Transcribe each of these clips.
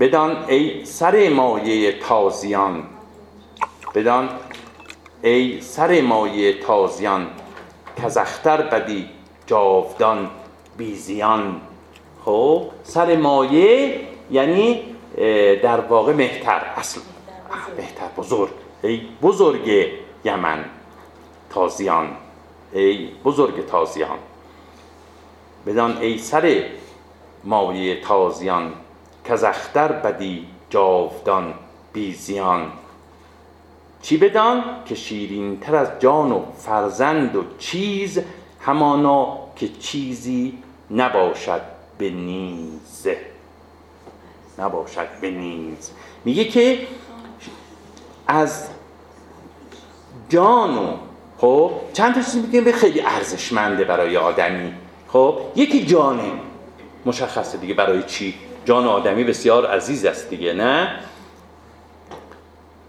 بدان ای سر مایه تازیان. بدان ای سر مایه تازیان کزختر بدی جاودان بیزیان خب سر مایه یعنی در واقع مهتر اصل. بهتر بزرگ. ای بزرگ یمن تازیان. ای بزرگ تازیان. بدان ای سر مایه تازیان. کزختر بدی جاودان بیزیان چی بدان که شیرین تر از جان و فرزند و چیز همانا که چیزی نباشد به نیز. نباشد به نیز. میگه که از جان و خب چند تا چیز میگه خیلی ارزشمنده برای آدمی. خب یکی جانه. مشخصه دیگه برای چی؟ جان آدمی بسیار عزیز است دیگه نه؟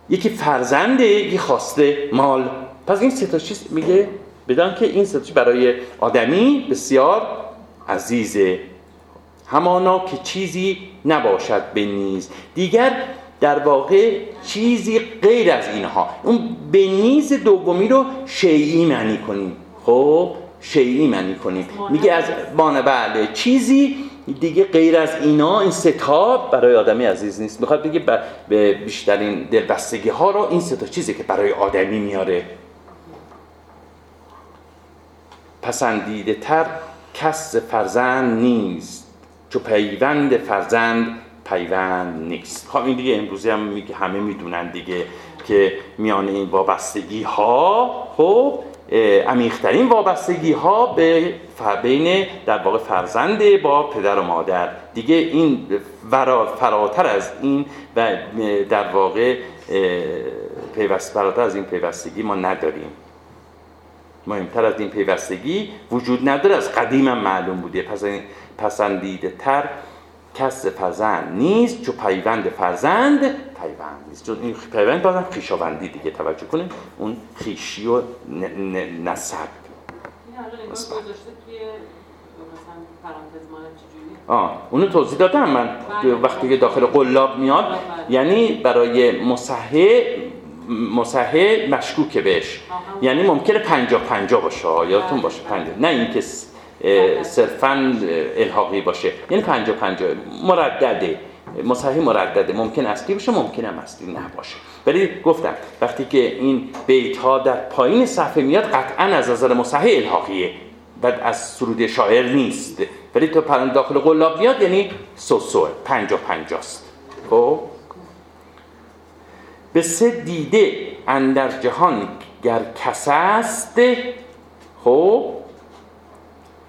یکی فرزنده یکی خواسته مال. پس این سه تا چیز میگه؟ بدان که این سه برای آدمی بسیار عزیزه. همانا که چیزی نباشد به نیز. دیگر در واقع چیزی غیر از اینها. اون به نیز دومی رو شیعی معنی کنیم. خب شیعی معنی کنیم. میگه از بانه بله. چیزی دیگه غیر از اینا این ستاب برای آدمی عزیز نیست. می‌خواد بگه به بیشترین دلبستگی ها رو این ستا چیزی که برای آدمی میاره. پسندیده تر کس فرزند نیست چو پیوند فرزند پیوند نیست. خب این دیگه امروزی هم میگه همه می‌دونن دیگه که میان این وابستگی ها خب عمیقترین وابستگی ها به بین در واقع فرزند با پدر و مادر. دیگه این فراتر از این و در واقع پیوست فراتر از این پیوستگی ما نداریم. مهمتر از این پیوستگی وجود نداره. از قدیم معلوم بوده. پسندیده تر کس فرزند نیست چون پیوند فرزند پیوند نیست. چون این پیوند بازم خیشاوندی دیگه توجه کنیم. اون خیشی و نسب. آه اونو توضیح دادم من. بله. وقتی که داخل قلاب میاد یعنی برای مصحه مصحه مشکوکه بهش. یعنی ممکنه پنجا پنجا باشه یادتون بله. باشه پنجا نه اینکه صرفا الحاقی باشه. یعنی پنجا پنجا مردده. مصحح مردده ممکن اصلی باشه ممکن هم اصلی نباشه. ولی گفتم وقتی که این بیت ها در پایین صفحه میاد قطعا از نظر مصحح الحاقیه و از سرود شاعر نیست. ولی تو پران داخل قلاب میاد یعنی سو سو پنجا پنجاست. خب؟ به سه دیده اندر جهان گر کس است خب؟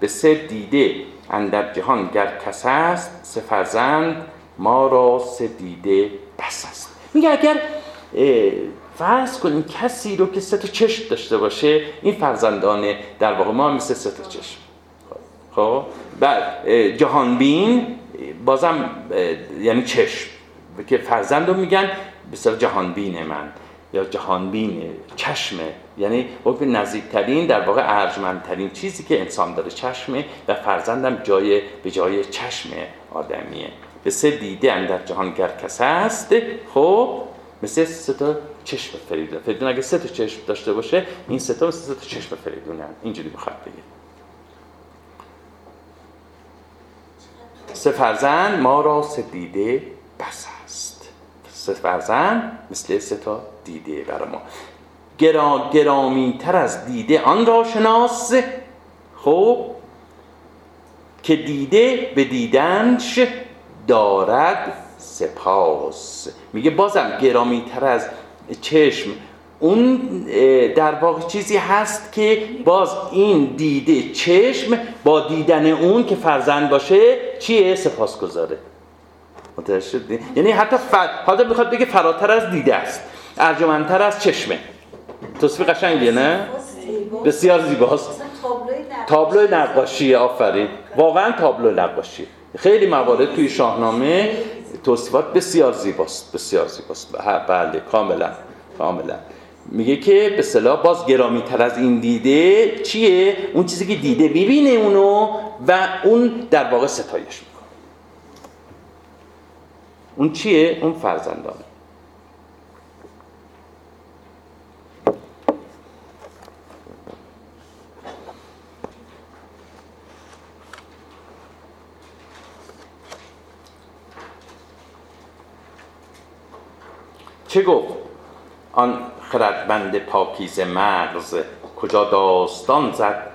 به سه دیده اندر جهان گر کس است سه ما را سه دیده بس است. میگه اگر فرض کنیم کسی رو که سه چشم داشته باشه این فرزندان در واقع ما مثل سه چشم. خب؟ بعد جهانبین بازم یعنی چشم. که فرزند رو میگن بسیار جهانبین من یا جهانبین چشمه یعنی به نزدیکترین در واقع ارجمندترین چیزی که انسان داره چشمه و فرزندم جای به جای چشم آدمیه. به سه دیده اندر جهان گر کس هست خب مثل سه تا چشم فریدون فریدون اگه سه تا چشم داشته باشه این سه تا مثل سه تا چشم فریدون هم. اینجوری بخواد بگه. سه فرزند ما را سه دیده بس است. سه فرزند مثل سه تا دیده برای ما. گرا گرامی تر از دیده آن را شناس خب که دیده به دیدنش دارد سپاس. میگه بازم گرامی تر از چشم. اون در واقع چیزی هست که باز این دیده چشم با دیدن اون که فرزند باشه چیه؟ سپاس گذاره یعنی حتی فر... حالا می‌خواد بگه فراتر از دیده است. ارجمندتر از چشمه. تصویر قشنگیه نه؟ بسیار زیباست. تابلو نقاشی. آفرین. واقعا تابلو نقاشی. خیلی موارد توی شاهنامه توصیفات بسیار زیباست بسیار زیباست. بله کاملا کاملا. میگه که به صلاح باز گرامی تر از این دیده چیه؟ اون چیزی که دیده ببینه اونو و اون در واقع ستایش می‌کنه. اون چیه؟ اون فرزندانه. چه گفت؟ آن خردمند پاکیز مغز کجا داستان زد؟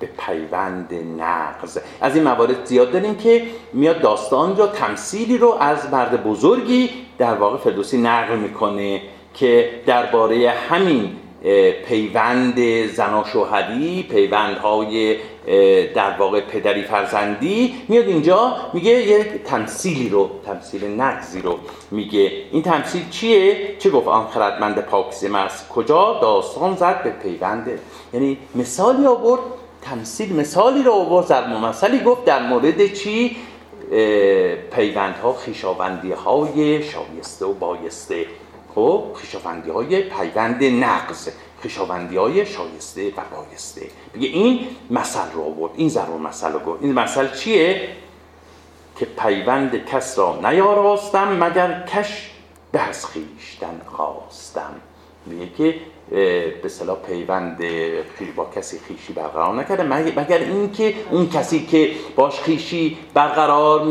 به پیوند نقض از این موارد زیاد داریم که میاد داستان رو تمثیلی رو از مرد بزرگی در واقع فردوسی نقل می‌کنه که درباره همین پیوند زن و شوهری پیوندهای در واقع پدری فرزندی میاد اینجا میگه یک تمثیلی رو تمثیل نقضی رو میگه. این تمثیل چیه؟ چه گفت؟ آن خردمند پاکیزه مرز کجا؟ داستان زد به پیوند. یعنی مثالی آورد تمثیل مثالی رو آورد در ممثلی گفت در مورد چی؟ پیوندها خیشاوندی های شایسته و بایسته. خب خیشاوندی های پیوند نقض خیشاوندی های شایسته و بایسته. بگه این مثل رو آورد این ضرور مثل رو گفت. این مثل چیه؟ که پیوند کس را نیاراستم مگر کش به از خیشتن خواستم. میگه که به صلاح پیوند با کسی خیشی برقرار نکرده مگر اینکه اون کسی که باش خیشی برقرار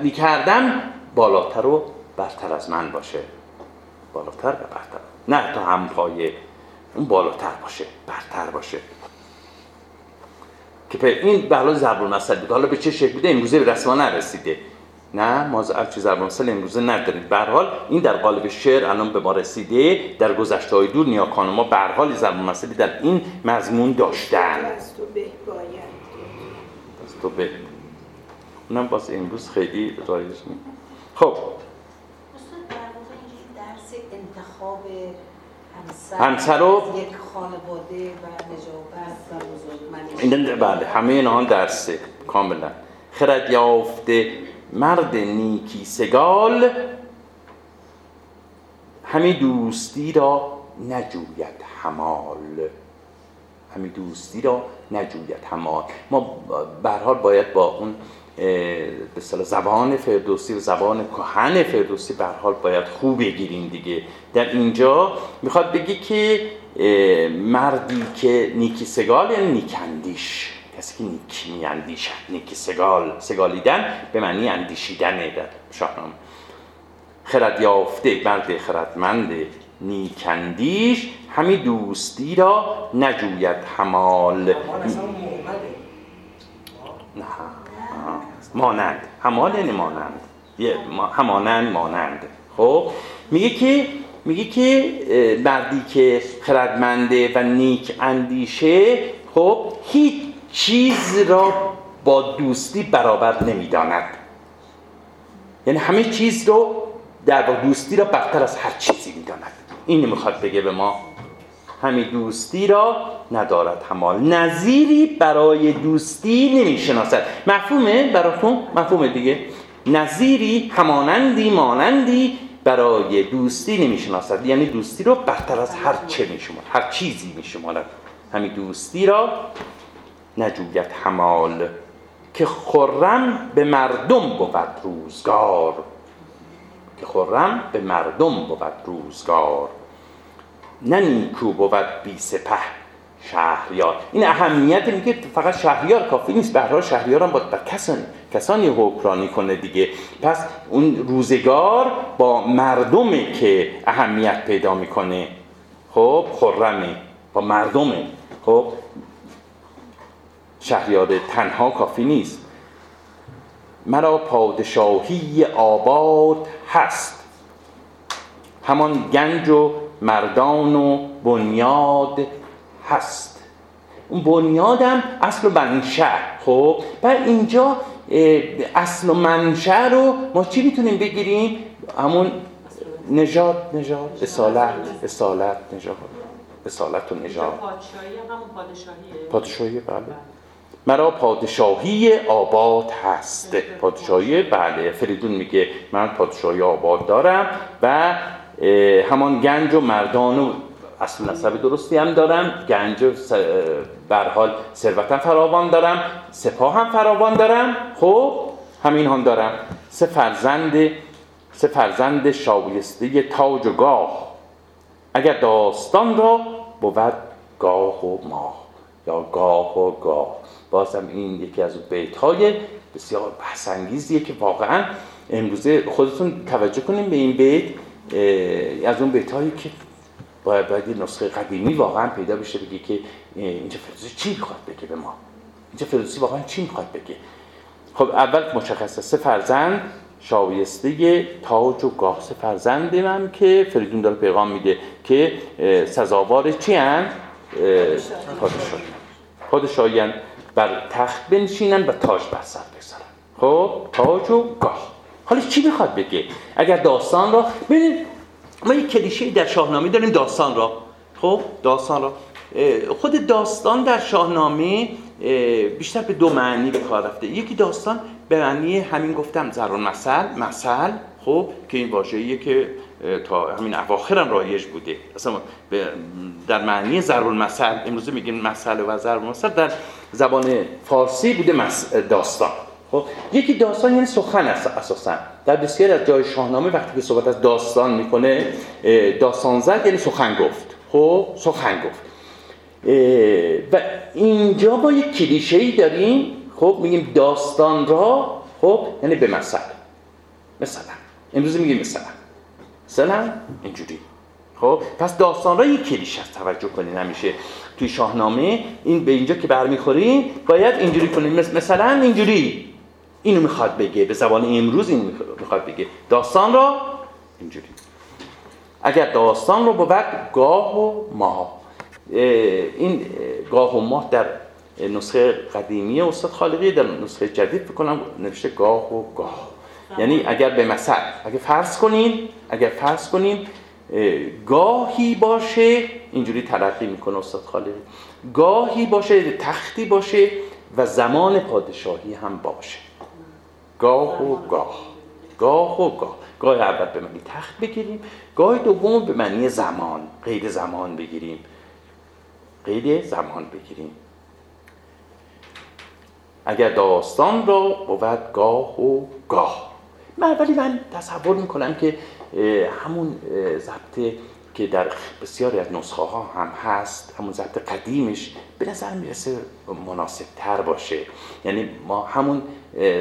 می‌کردم بالاتر و برتر از من باشه. بالاتر و برتر. نه تا هم پایه اون بالاتر باشه برتر باشه. که این به حال ضرب المثل بود حالا به چه شکل بوده؟ امروزه به رسما نرسیده. نه ما چیز ضرب المثل امروزه نداریم. به حال این در قالب شعر الان به ما رسیده در گذشته های دور نیاکان ما به هر حال ضرب المثلی در این مضمون داشتن. از تو به اونم باز امروز خیلی رایج نیست. خب. انتخاب همسر رو یک خانواده و نجابت و بله همه اینها درسه کاملا. خرد یافته مرد نیکی سگال همین دوستی را نجوید حمال. همین دوستی را نجوید حمال. ما به حال باید با اون به زبان فردوسی و زبان کهن فردوسی به حال باید خوب بگیریم دیگه. در اینجا می‌خواد بگی که مردی که نیکی سگال یعنی نیکندیش کسی که نیکی میاندیشد نیکی سگال سگالیدن به معنی اندیشیدنه در شاهنامه. خرد یافته مرد خردمند نیکندیش همی دوستی را نجوید حمال مانند. همال یعنی مانند همانند مانند. خب میگه که میگه که مردی که خردمنده و نیک اندیشه خب هیچ چیز را با دوستی برابر نمی‌داند. یعنی همه چیز رو در با دوستی را برتر از هر چیزی می‌داند. این می‌خواد بگه به ما. همین دوستی را ندارد. همال نظیری برای دوستی نمی‌شناسد. مفهومه براتون؟ مفهومه دیگه. نظیری همانندی مانندی برای دوستی نمی‌شناسد. یعنی دوستی رو برتر از هر چه میشمارد هر چیزی میشمارد. همین دوستی را نجوید همال که خرم به مردم بود روزگار. که خرم به مردم بود روزگار. نه نیکو بود بی سپه شهریار. این اهمیت میگه فقط شهریار کافی نیست به شهریار هم باید بر کسانی کسانی حکرانی کنه دیگه. پس اون روزگار با مردمه که اهمیت پیدا می‌کنه. خب خرمه با مردمه. خب شهریار تنها کافی نیست. مرا پادشاهی آباد هست. همان گنج و مردان و بنیاد هست. اون بنیادم اصل و منشأ خب بر اینجا اصل و منشأ رو ما چی می‌تونیم بگیریم؟ همون نجات نجات اصالت اصالت نجات اصالت و نجات پادشاهی پادشاهی بله. مرا پادشاهی آباد هست. پادشاهی بله فریدون میگه من پادشاهی آباد دارم و همان گنج و مردان و اصل نسب درستی هم دارم گنج و برحال ثروتم فراوان دارم سپاه هم فراوان دارم خب همین هم دارم. سه فرزند سه فرزند شایسته تاج و گاه. اگر داستان را بود گاه و ماه یا گاه و گاه. بازم این یکی از بیت های بسیار بحثانگیزیه که واقعا امروزه خودتون توجه کنیم به این بیت. از اون بیت هایی که باید باید نسخه قدیمی واقعا پیدا بشه بگه که اینجا فردوسی چی می‌خواد بگه به ما؟ اینجا فردوسی واقعا چی می‌خواد بگه؟ خب اول مشخصه سه فرزند شایسته تاج و گاه سه فرزند من که فریدون داره پیغام میده که سزاوار چی هن؟ پادشاهی. پادشاهیان بر تخت بنشینن و تاج بر سر بگذارن. خب تاج و گاه. حالا چی می‌خواد بگه؟ اگر داستان را ببینید ما یک کلیشه در شاهنامه داریم داستان را. خب؟ داستان را. خود داستان در شاهنامه بیشتر به دو معنی به کار رفته. یکی داستان به معنی همین گفتم زران مثل مثل خب؟ که این واژه‌ایه که تا همین اواخر هم رایج بوده. اصلا در معنی ضرب المثل امروز میگیم مثل و ضرب المثل در زبان فارسی بوده داستان. خب یکی داستان یعنی سخن است اساسا. در بسیار از جای شاهنامه وقتی که صحبت از داستان می‌کنه داستان زد یعنی سخن گفت. خب سخن گفت. و اینجا با یک کلیشه ای داریم. خب میگیم داستان را خب یعنی به مثل. مثلا. امروز میگیم مثلا. مثلا اینجوری. خب پس داستان را یک کلیشه است توجه کنین همیشه. توی شاهنامه این به اینجا که برمیخوریم باید اینجوری کنیم. مثلا اینجوری. اینو می‌خواد بگه به زبان امروز این می‌خواد بگه. داستان را اینجوری. اگر داستان رو بود گاه و ماه. این گاه و ماه در نسخه قدیمی استاد خالقی در نسخه جدید بکنم نوشته گاه و گاه. یعنی اگر به مثل اگر فرض کنین اگر فرض کنین گاهی باشه اینجوری تلقی می‌کنه استاد خالقی. گاهی باشه تختی باشه و زمان پادشاهی هم باشه. گاه و گاه. گاه و گاه. گاه اول به معنی تخت بگیریم. گاه دوم به معنی زمان. قید زمان بگیریم. قید زمان بگیریم. اگر داستان را بود گاه و گاه. من ولی من تصور می‌کنم که همون ضبط که در بسیاری از نسخه ها هم هست همون ضبط قدیمش به نظر می‌رسه مناسب تر باشه. یعنی ما همون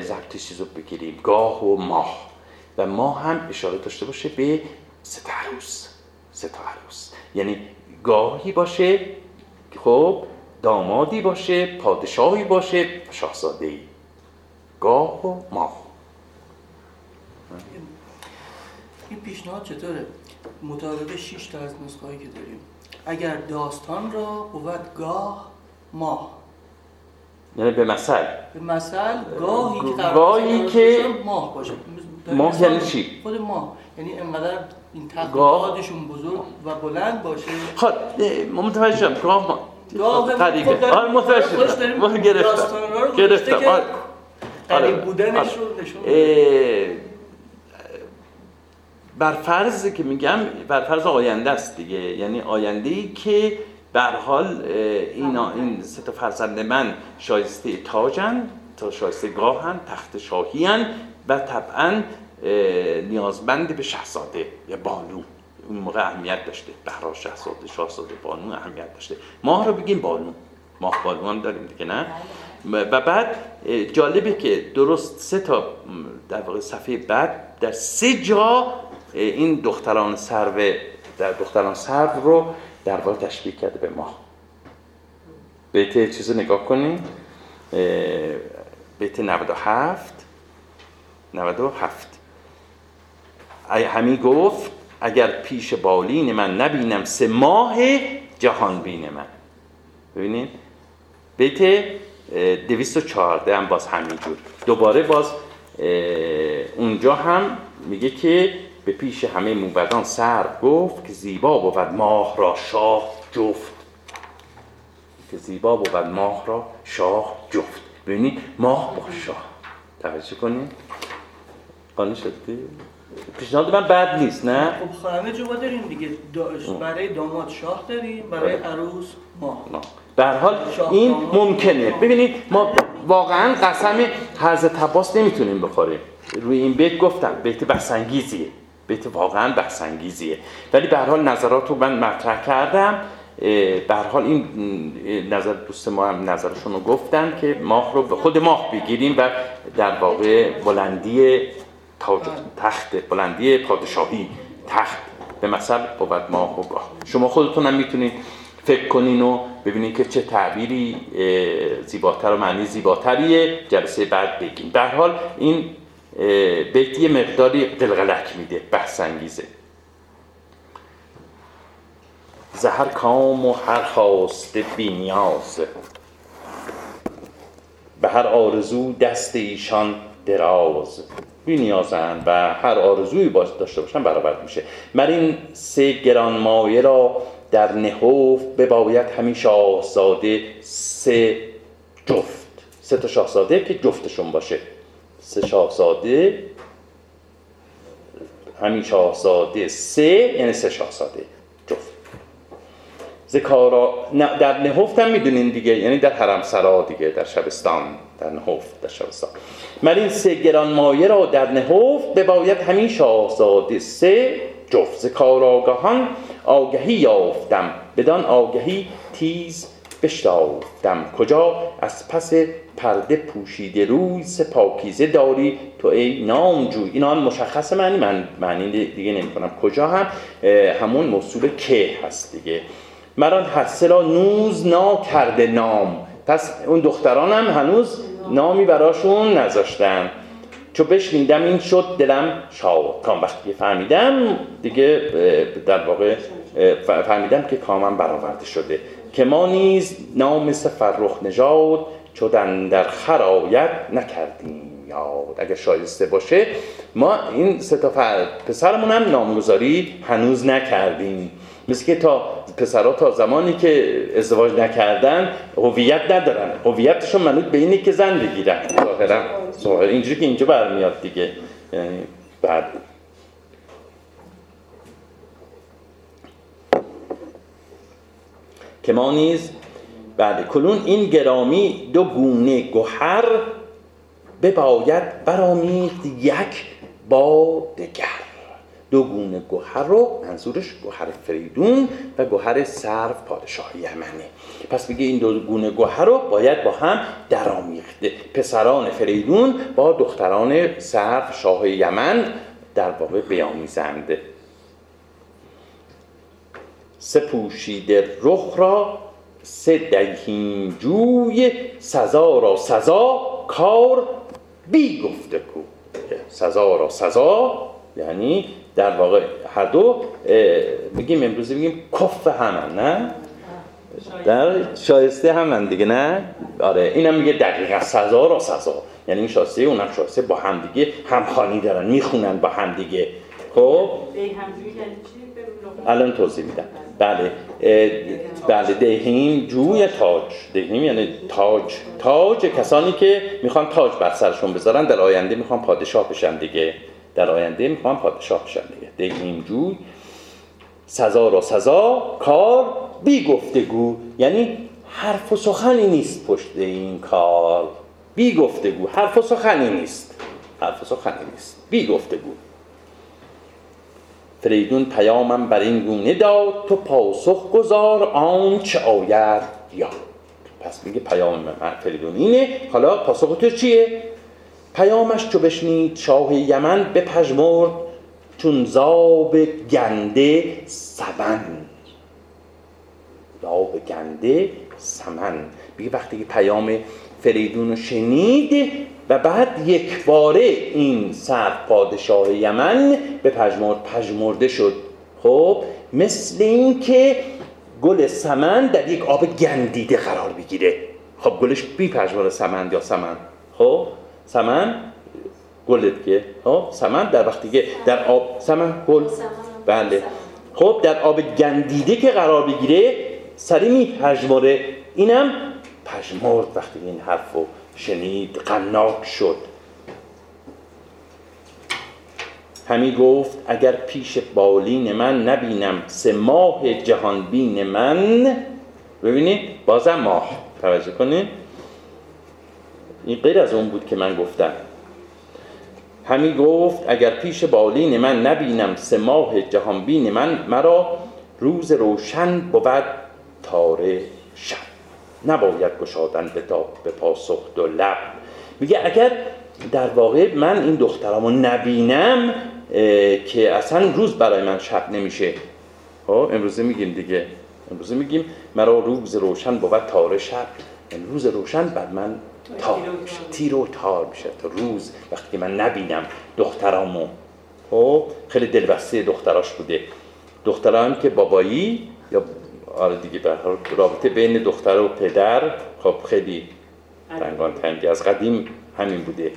ضبط چیز رو بگیریم گاه و ماه. و ماه هم اشاره داشته باشه به ستا عروس. یعنی گاهی باشه خب دامادی باشه پادشاهی باشه شاهزاده ای گاه و ماه. این پیشنهاد چطوره؟ مطابق 6 تا از نسخه که داریم. اگر داستان را بود گاه ماه. یعنی به مثل. به مثل گاهی که گاهی که ماه باشه. ماه یعنی چی؟ خود ماه. یعنی انقدر این تقاضادشون بزرگ و بلند باشه. خب ما متوجه شدم. گاه ما گاه قریبه آره متوجه شدم. ما گرفتم. گرفتم. آره. قریب بودنش رو نشون بر فرض که میگم بر فرض آینده است دیگه. یعنی آینده ای که بر حال این این سه تا فرزند من شایسته تاجن تا شایسته گاهن تخت شاهیان و طبعا نیازمند به شهزاده یا بانو. اون موقع اهمیت داشته. بهرا شهزاده شاهزاده بانو اهمیت داشته. ماه رو بگیم بانو. ماه بانو هم داریم دیگه نه؟ و بعد جالبه که درست سه تا در واقع صفحه بعد در سه جا این دختران سرو در دختران سرو رو در واقع تشبیه کرده به ماه بیت چیز نگاه کنیم بیت 97 97 همی گفت اگر پیش بالین من نبینم سه ماه جهان بین من. ببینید بیت 214 هم باز همینجور. دوباره باز اونجا هم میگه که به پیش همه موبدان سر گفت که زیبا بود ماه را شاه جفت. که زیبا بود ماه را شاه جفت. ببینید ماه با شاه. توجه کنید قانون شدی پیشنهاد من بد نیست نه؟ خب همه جا داریم دیگه. برای داماد شاه داریم برای بله. عروس ماه. به حال این ممکنه. ببینید ما واقعا قسم حرز تباس نمی‌تونیم بخوریم. روی این بیت گفتم بیت بحثانگیزیه. بیت واقعا بحثانگیزیه. ولی به حال نظرات رو من مطرح کردم. به حال این نظر دوست ما هم نظرشون رو گفتن که ماه رو به خود ماه بگیریم و در واقع بلندی تاج تخت بلندی پادشاهی تخت به مثل بود ماه و گاه. شما خودتون هم می‌تونید فکر کنین و ببینید که چه تعبیری زیباتر و معنی زیباتریه. جلسه بعد بگیم. به حال این بیت یه مقداری قلقلک میده بحث انگیزه. زهر کام و هر خواست بینیاز به هر آرزو دست ایشان دراز. بینیازن و هر آرزویی باش داشته باشن برآورد میشه. من این سه گرانمایه را در نهوف بباید همین شاهزاده سه جفت. سه تا شاهزاده که جفتشون باشه. سه شاهزاده همین شاهزاده سه یعنی سه شاهزاده جفت. زکارا در نهفت هم می‌دونین دیگه یعنی در حرم سرا دیگه در شبستان در نهفت در شبستان. من این سه گرانمایه را در نهفت بباید همین شاهزاده سه؟ جفت. زکار آگاهان آگهی یافتم. بدان آگهی تیز بشتافتم کجا؟ از پس پرده پوشیده روی پاکیزه داری. تو ای نامجوی. این آن مشخص معنی من معنی دیگه نمی کنم کجا هم؟ همون موصول که هست دیگه. مران حسه را نوز نا کرده نام. پس اون دختران هم هنوز نامی براشون نذاشتن. چو بشنیدم این شد دلم شاد. کام وقتی فهمیدم دیگه در واقع فهمیدم که کامم برآورده شده. که ما نیز نام فرخ نژاد چو در خرایت نکردیم یاد. اگر شایسته باشه ما این سه تا پسرمون هم نامگذاری هنوز نکردیم. مثل که تا پسرها تا زمانی که ازدواج نکردن هویت ندارن. هویتشون منوط به اینه که زن بگیرن. ظاهرا اینجوری که اینجا برمیاد دیگه. یعنی بعد که ما نیز بله کلون این گرامی دو گونه گوهر بباید برامیخت یک با دگر. دو گونه گوهر رو منظورش گوهر فریدون و گوهر سرف پادشاه یمنه. پس میگه این دو گونه گوهر رو باید با هم درامیخته پسران فریدون با دختران سرف شاه یمن در واقع بیامیزنده سه پوشیده رخ را سه دهیم جوی سزا را سزا کار بی گفته کو. سزا را سزا یعنی در واقع هر دو میگیم امروزی میگیم کف همن نه؟ در شایسته همن دیگه نه؟ آره اینم میگه دقیقا سزا را سزا. یعنی این شایسته اونم شایسته با هم دیگه همخانی دارن می‌خونن با هم دیگه. خب؟ الان توضیح میدم. بله. بله دهیم جوی تاج. دهیم یعنی تاج. تاج کسانی که می‌خوان تاج بر سرشون بذارن در آینده می‌خوان پادشاه بشن دیگه. در آینده می‌خوان پادشاه بشن دیگه. دهیم جوی. سزا را سزا کار بی گفتگو. یعنی حرف و سخنی نیست پشت این کار. بی گفتگو. حرف و سخنی نیست. حرف و سخنی نیست. بی گفتگو. فریدون پیامم بر این گونه داد تو پاسخ گذار آنچه آید. یا. پس میگه پیام من فریدون اینه. حالا پاسخ تو چیه؟ پیامش چو بشنید شاه یمن بپژمرد چون زاب گنده سمن. زاب گنده سمن. میگه وقتی پیام فریدون رو شنید و بعد یک باره این سر پادشاه یمن به پژمرد پژمرده شد. خب مثل اینکه گل سمن در یک آب گندیده قرار بگیره. خب گلش بی پژمرد سمن یا سمن؟ خب سمن؟ گل که؟ خب سمن در وقتی که در آب سمن؟ گل؟ بله. خب در آب گندیده که قرار بگیره سری می پژمره. اینم پژمرد وقتی این حرفو شنید قناک شد. همی گفت اگر پیش بالین من نبینم سه ماه جهان بین من ببینید بازم ماه توجه کنید. این غیر از اون بود که من گفتم. همی گفت اگر پیش بالین من نبینم سه ماه جهانبین من مرا روز روشن بود تاره شب. نباید گشادن به, به پاسخ دو لب. میگه اگر در واقع من این دخترامو نبینم که اصلا روز برای من شب نمیشه. ها امروزه میگیم دیگه. امروزه میگیم مرا روز روشن بود تاره شب. روز روشن بر من تار میشه. تیر و تار میشه. تا روز وقتی من نبینم دخترامو. خب خیلی دلبسته دختراش بوده. دختران که بابایی یا آره دیگه به رابطه بین دختر و پدر خب خیلی تنگان تنگی. از قدیم همین بوده.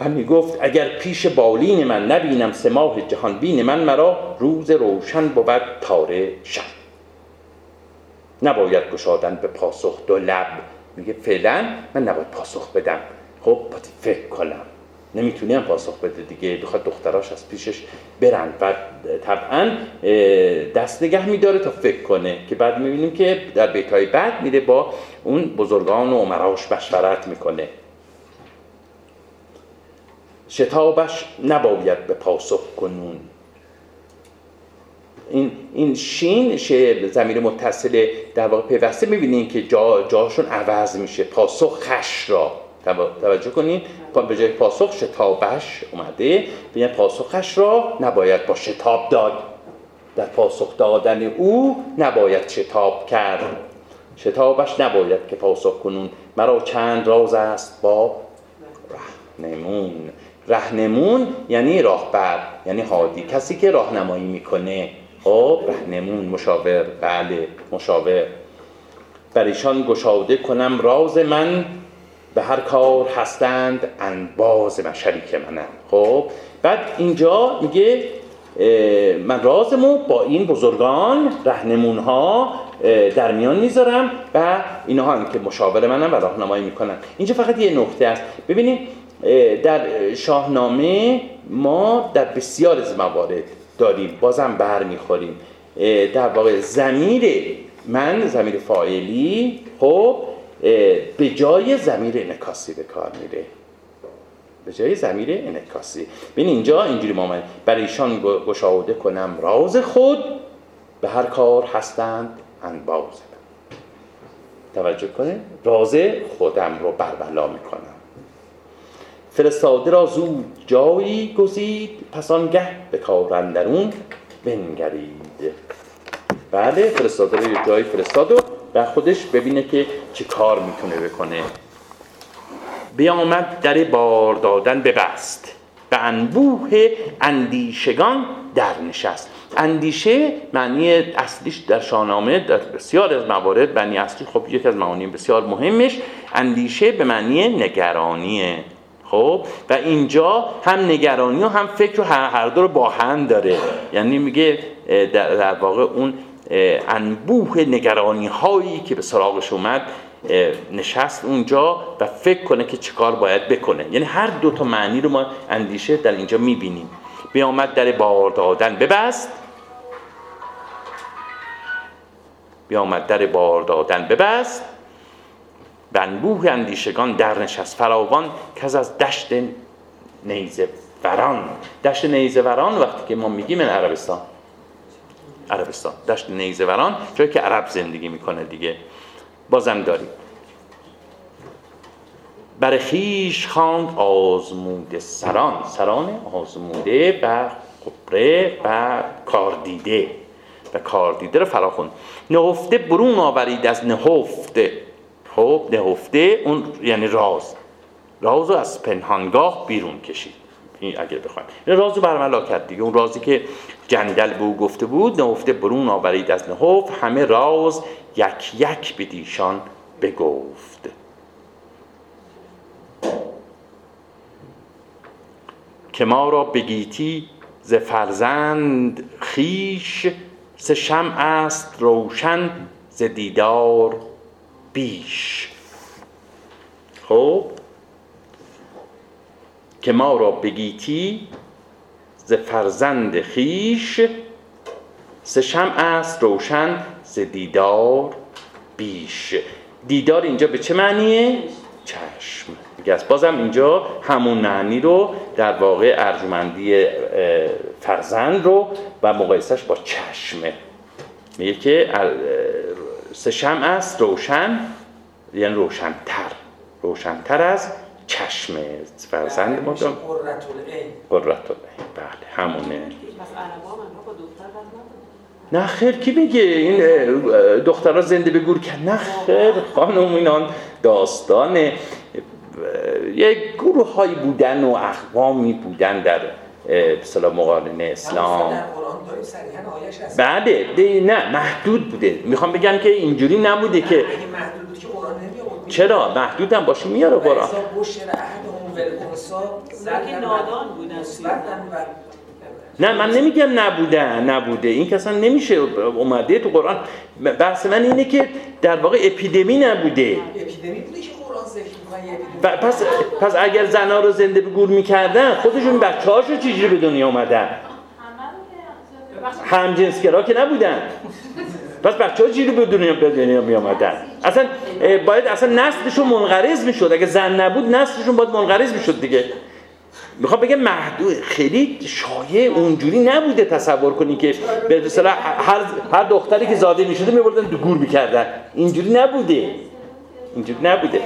همی گفت اگر پیش بالین من نبینم سه ماه جهان بین من مرا روز روشن بود تاره شب. نباید گشادن به پاسخ دو لب. میگه فعلا من نباید پاسخ بدم. خب باید فکر کنم. نمی‌تونیم پاسخ بده دیگه. بخواد دختراش از پیشش برن. و طبعا دست نگه میداره تا فکر کنه که بعد می‌بینیم که در بیتای بعد میره با اون بزرگان و عمراش مشورت می‌کنه. شتابش نباید به پاسخ کنون. این این شین شه زمیر متصل در واقع پیوسته می‌بینین که جا جاشون عوض میشه. پاسخ خش را. توجه کنین به جای پاسخ شتابش اومده. بگن پاسخش را نباید با شتاب داد. در پاسخ دادن او نباید شتاب کرد. شتابش نباید که پاسخ کنون. مرا چند راز است با رهنمون. رهنمون یعنی راهبر یعنی هادی. کسی که راهنمایی می‌کنه. خب رهنمون مشاور. بله مشاور. بر ایشان گشاده کنم راز من به هر کار هستند انباز من شریک منم. خب بعد اینجا میگه من رازمو با این بزرگان رهنمون ها در میان می‌ذارم و اینها هم که مشاور منم و راهنمایی می‌کنن. اینجا فقط یه نکته است. ببینید در شاهنامه ما در بسیار از موارد داریم. بازم بر می‌خوریم در واقع زمیر من زمیر فاعلی خب به جای زمیر انکاسی به کار میره. به جای زمیر انکاسی ببین اینجا اینجوری ما برای ایشان گشاده کنم. راز خود به هر کار هستند انباز. توجه کنه راز خودم رو بربلا می‌کنم. فرستاده را زود جایی گزید پس آنگه به کار اندرون بنگرید. بله فرستاده رو جایی فرستاد و خودش ببینه که چه کار می‌تونه بکنه. بیامد در بار دادن ببست به انبوه اندیشگان در نشست اندیشه معنی اصلیش در شاهنامه در بسیار از موارد معنی اصلی خب یکی از معانی بسیار مهمش اندیشه به معنی نگرانیه. خب؟ و اینجا هم نگرانی و هم فکر و هر دو رو با هم داره. یعنی میگه در واقع اون انبوه نگرانی هایی که به سراغش اومد نشست اونجا و فکر کنه که چیکار باید بکنه. یعنی هر دو تا معنی رو ما اندیشه در اینجا می‌بینیم. بیامد در بار دادن. ببست. بیامد در بار دادن. ببست. بنبوه اندیشگان در نشست. فراوان که از دشت نیزه وران. دشت نیزه وران وقتی که ما میگیم عربستان. عربستان. دشت نیزه وران جایی که عرب زندگی می‌کنه دیگه. بازم داریم. بر خیش خواند آزموده سران. سران آزموده و قبره و کاردیده و کاردیده رو فراخون نهفته برون آورید از نهفته. خب نهفته اون یعنی راز. راز رو از پنهانگاه بیرون کشید. این اگر بخوایم. این راز برملا کرد دیگه. اون رازی که جندل به او گفته بود نهفته برون آورید از نهفت همه راز یک یک به دیشان بگفت. که ما را بگیتی ز فرزند خیش ز شمع است روشن ز دیدار بیش. خب؟ که ما را بگیتی ز فرزند خیش ز شمع است روشن ز دیدار بیش. دیدار اینجا به چه معنیه؟ چشم. است بازم اینجا همون معنی رو در واقع ارجمندی فرزند رو و مقایسش با چشمه میگه که سه شم است روشن یعنی روشنتر. روشنتر از چشم فرزند ما دارم قررت بله همونه. نه خیر کی بگه این دخترها زنده به گور کرد نه خیر خانم اینان داستان یک گروه هایی بودن و اخوامی بودن در مثلا مقارن اسلام. بله نه محدود بوده. می‌خوام بگم که اینجوری نبوده که چرا؟ محدود هم باشه میاره قرآن نه من نمیگم نبودن نبوده. این کسان نمیشه اومده تو قرآن. بحث من اینه که در واقع اپیدمی نبوده. اپیدمی بوده که پس, پس اگر زنا رو زنده به گور می‌کردن خودشون بچه هاشو چجوری به دنیا اومدن؟ همجنسگرا که نبودن. پس بچه ها چجوری به دنیا به دنیا می آمدن اصلا باید اصلا نسلشون منقرض می‌شد. اگه زن نبود نسلشون باید منقرض می‌شد دیگه. می‌خوام بگم محدود خیلی شایع اونجوری نبوده تصور کنی که به هر هر دختری که زاده می‌شده میبردن دو گور می‌کردن. اینجوری نبوده. اینجوری نبوده.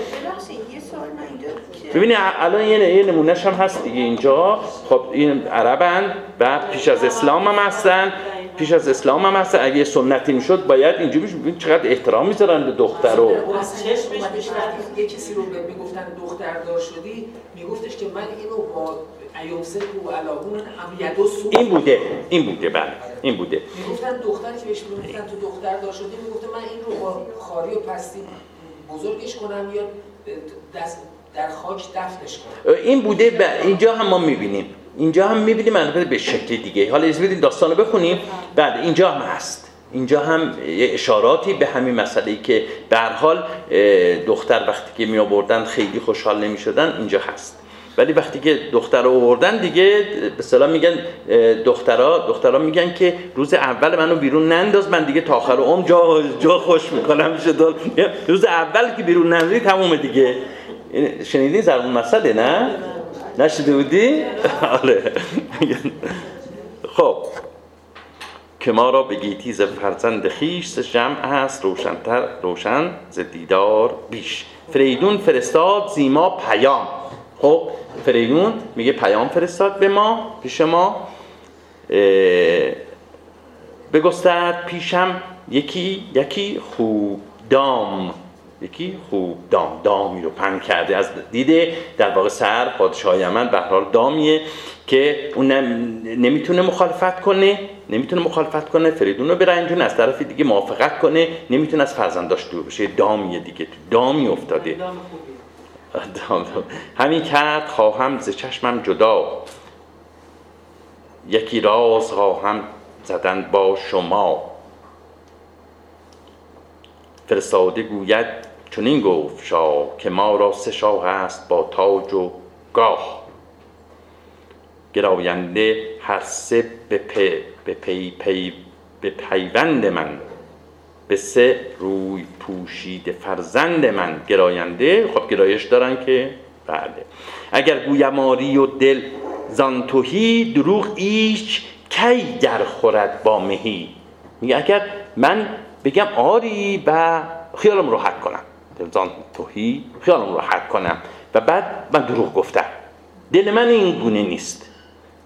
ببینید الان یه نمونهش هم هست دیگه اینجا. خب این عربن و پیش از اسلام هم هستن. پیش از اسلام هم هستن اگه سنتی می‌شد باید اینجوری ببین چقدر احترام می‌ذارن به دختر رو. یه کسی رو می‌گفتن دختر دار شدی. میگفتش که من اینو با ایوسک و علاقون این بوده. این بوده. بله. این بوده. می‌گفتن دختری که بهش می‌گفتن تو دختر دار شدی می‌گفته من این رو با خاری و پستی بزرگش کنم یا دست در خاک دفنش کنم. این بوده ب... اینجا هم ما می‌بینیم. اینجا هم می‌بینیم البته به شکل دیگه. حالا از بدین داستانو بخونیم. بعد اینجا هم هست. اینجا هم اشاراتی به همین مسئله که به حال دختر وقتی که می آوردن خیلی خوشحال نمی شدن اینجا هست. ولی وقتی که دختر رو آوردن دیگه به سلام میگن دخترها دخترها میگن که روز اول منو بیرون ننداز من دیگه تا آخر عمر جا جا خوش می‌کنم شد روز اول که بیرون نندازی تمومه دیگه. شنیدی زرمون مسئله نه؟ نشده بودی؟ آره. خب. که ما را به گیتی ز فرزند خیش جمع هست روشنتر روشن ز دیدار بیش. فریدون فرستاد زیما پیام. خب فریدون میگه پیام فرستاد به ما پیش ما. بگسترد پیشم یکی یکی خوب دام. یکی خوب دام دامی رو پن کرده. از دیده در واقع سر پادشاه یمن به حال دامیه که اون نمی‌تونه مخالفت کنه نمی‌تونه مخالفت کنه فریدون رو برنجون از طرف دیگه موافقت کنه نمی‌تونه از فرزنداش دور بشه. دامیه دیگه دامی افتاده. همین کرد خواهم ز چشمم جدا. یکی راز خواهم زدن با شما. فرستاده گوید چنین گفت شاه که ما را سه شاه است با تاج و گاه. گراینده هر سه به, پی پی به پیوند من. به سه روی پوشید فرزند من. گراینده خب گرایش دارن که بله. اگر گویماری و دل زانتوهی دروغ ایش کی در خورد با مهی. میگه اگر من بگم آری و خیالم راحت کنم زان توهی خیالم راحت کنم. و بعد من دروغ گفتم. دل من این گونه نیست.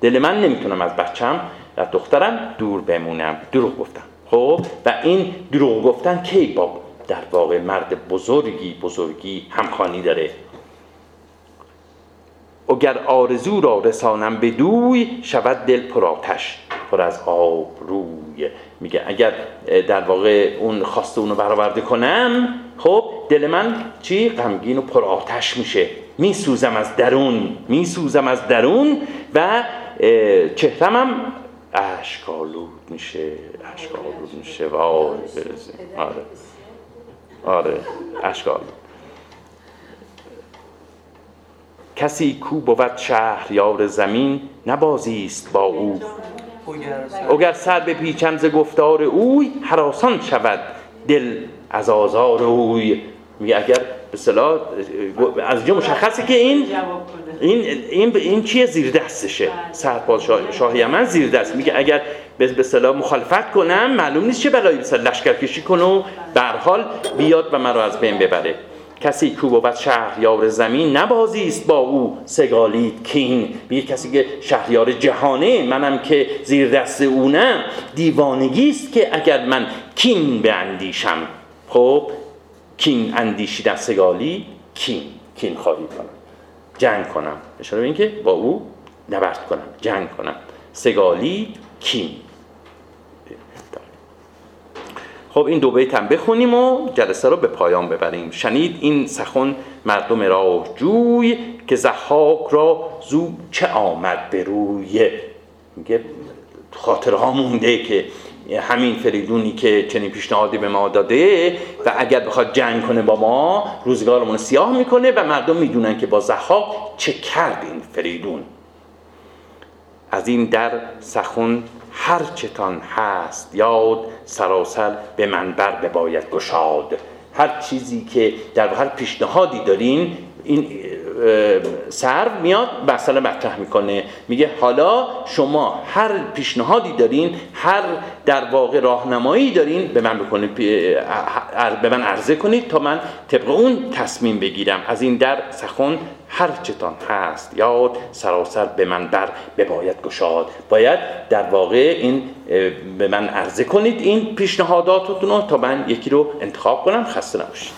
دل من نمی‌تونم از بچم و دخترم دور بمونم. دروغ گفتم. خب؟ و این دروغ گفتن کی با در واقع مرد بزرگی بزرگی همخانی داره؟ اگر آرزو را رسانم به دوی شود دل پراتش پر از آب روی. میگه اگر در واقع اون خواسته اونو برآورده کنم خب دل من چی؟ غمگین و پر آتش میشه. میسوزم از درون میسوزم از درون و چهرم هم اشکالود میشه اشکالود میشه. وای آره. آره اشکال کسی کو بود شهریار زمین؟ نبازیست با او. اگر سر. به پیچم ز گفتار اوی حراسان شود دل از آزار اوی. میگه اگر اصطلاح از اینجا مشخصه که این این این این چیه؟ زیر دستشه. بله. سرپال شاه, شاه یمن زیر دست. میگه اگر به به اصطلاح مخالفت کنم معلوم نیست چه بلایی بسر لشکر کشی کنه و به حال بیاد و مرا از بین ببره. کسی کو بود شهریار زمین نبازی است با او سگالید کین. میگه کسی که شهریار جهانه منم که زیر دست اونم دیوانگی است که اگر من کین بیندیشم خب کین اندیشیدن سگالی کین کین خواهی کنم. جنگ کنم. اشاره به این که با او نبرد کنم. جنگ کنم. سگالی کین. خب این دو بیت هم بخونیم و جلسه رو به پایان ببریم. شنید این سخن مردم راه جوی که زحاک را زو چه آمد به روی؟ میگه خاطرها مونده که همین فریدونی که چنین پیشنهادی به ما داده و اگر بخواد جنگ کنه با ما روزگارمون رو سیاه می‌کنه و مردم می‌دونن که با زحاک چه کرد این فریدون. از این در سخن هر چتان هست یاد سراسر به منبر بباید گشاد. هر چیزی که در هر پیشنهادی دارین این سر میاد مسئله مطرح می‌کنه. میگه حالا شما هر پیشنهادی دارین هر در واقع راهنمایی دارین به من بکنه به من عرضه کنید تا من طبق اون تصمیم بگیرم. از این در سخن هر چتان هست. یاد سراسر به من بر بباید گشاد. باید در واقع این به من عرضه کنید این پیشنهاداتتون رو تا من یکی رو انتخاب کنم. خسته نباشید.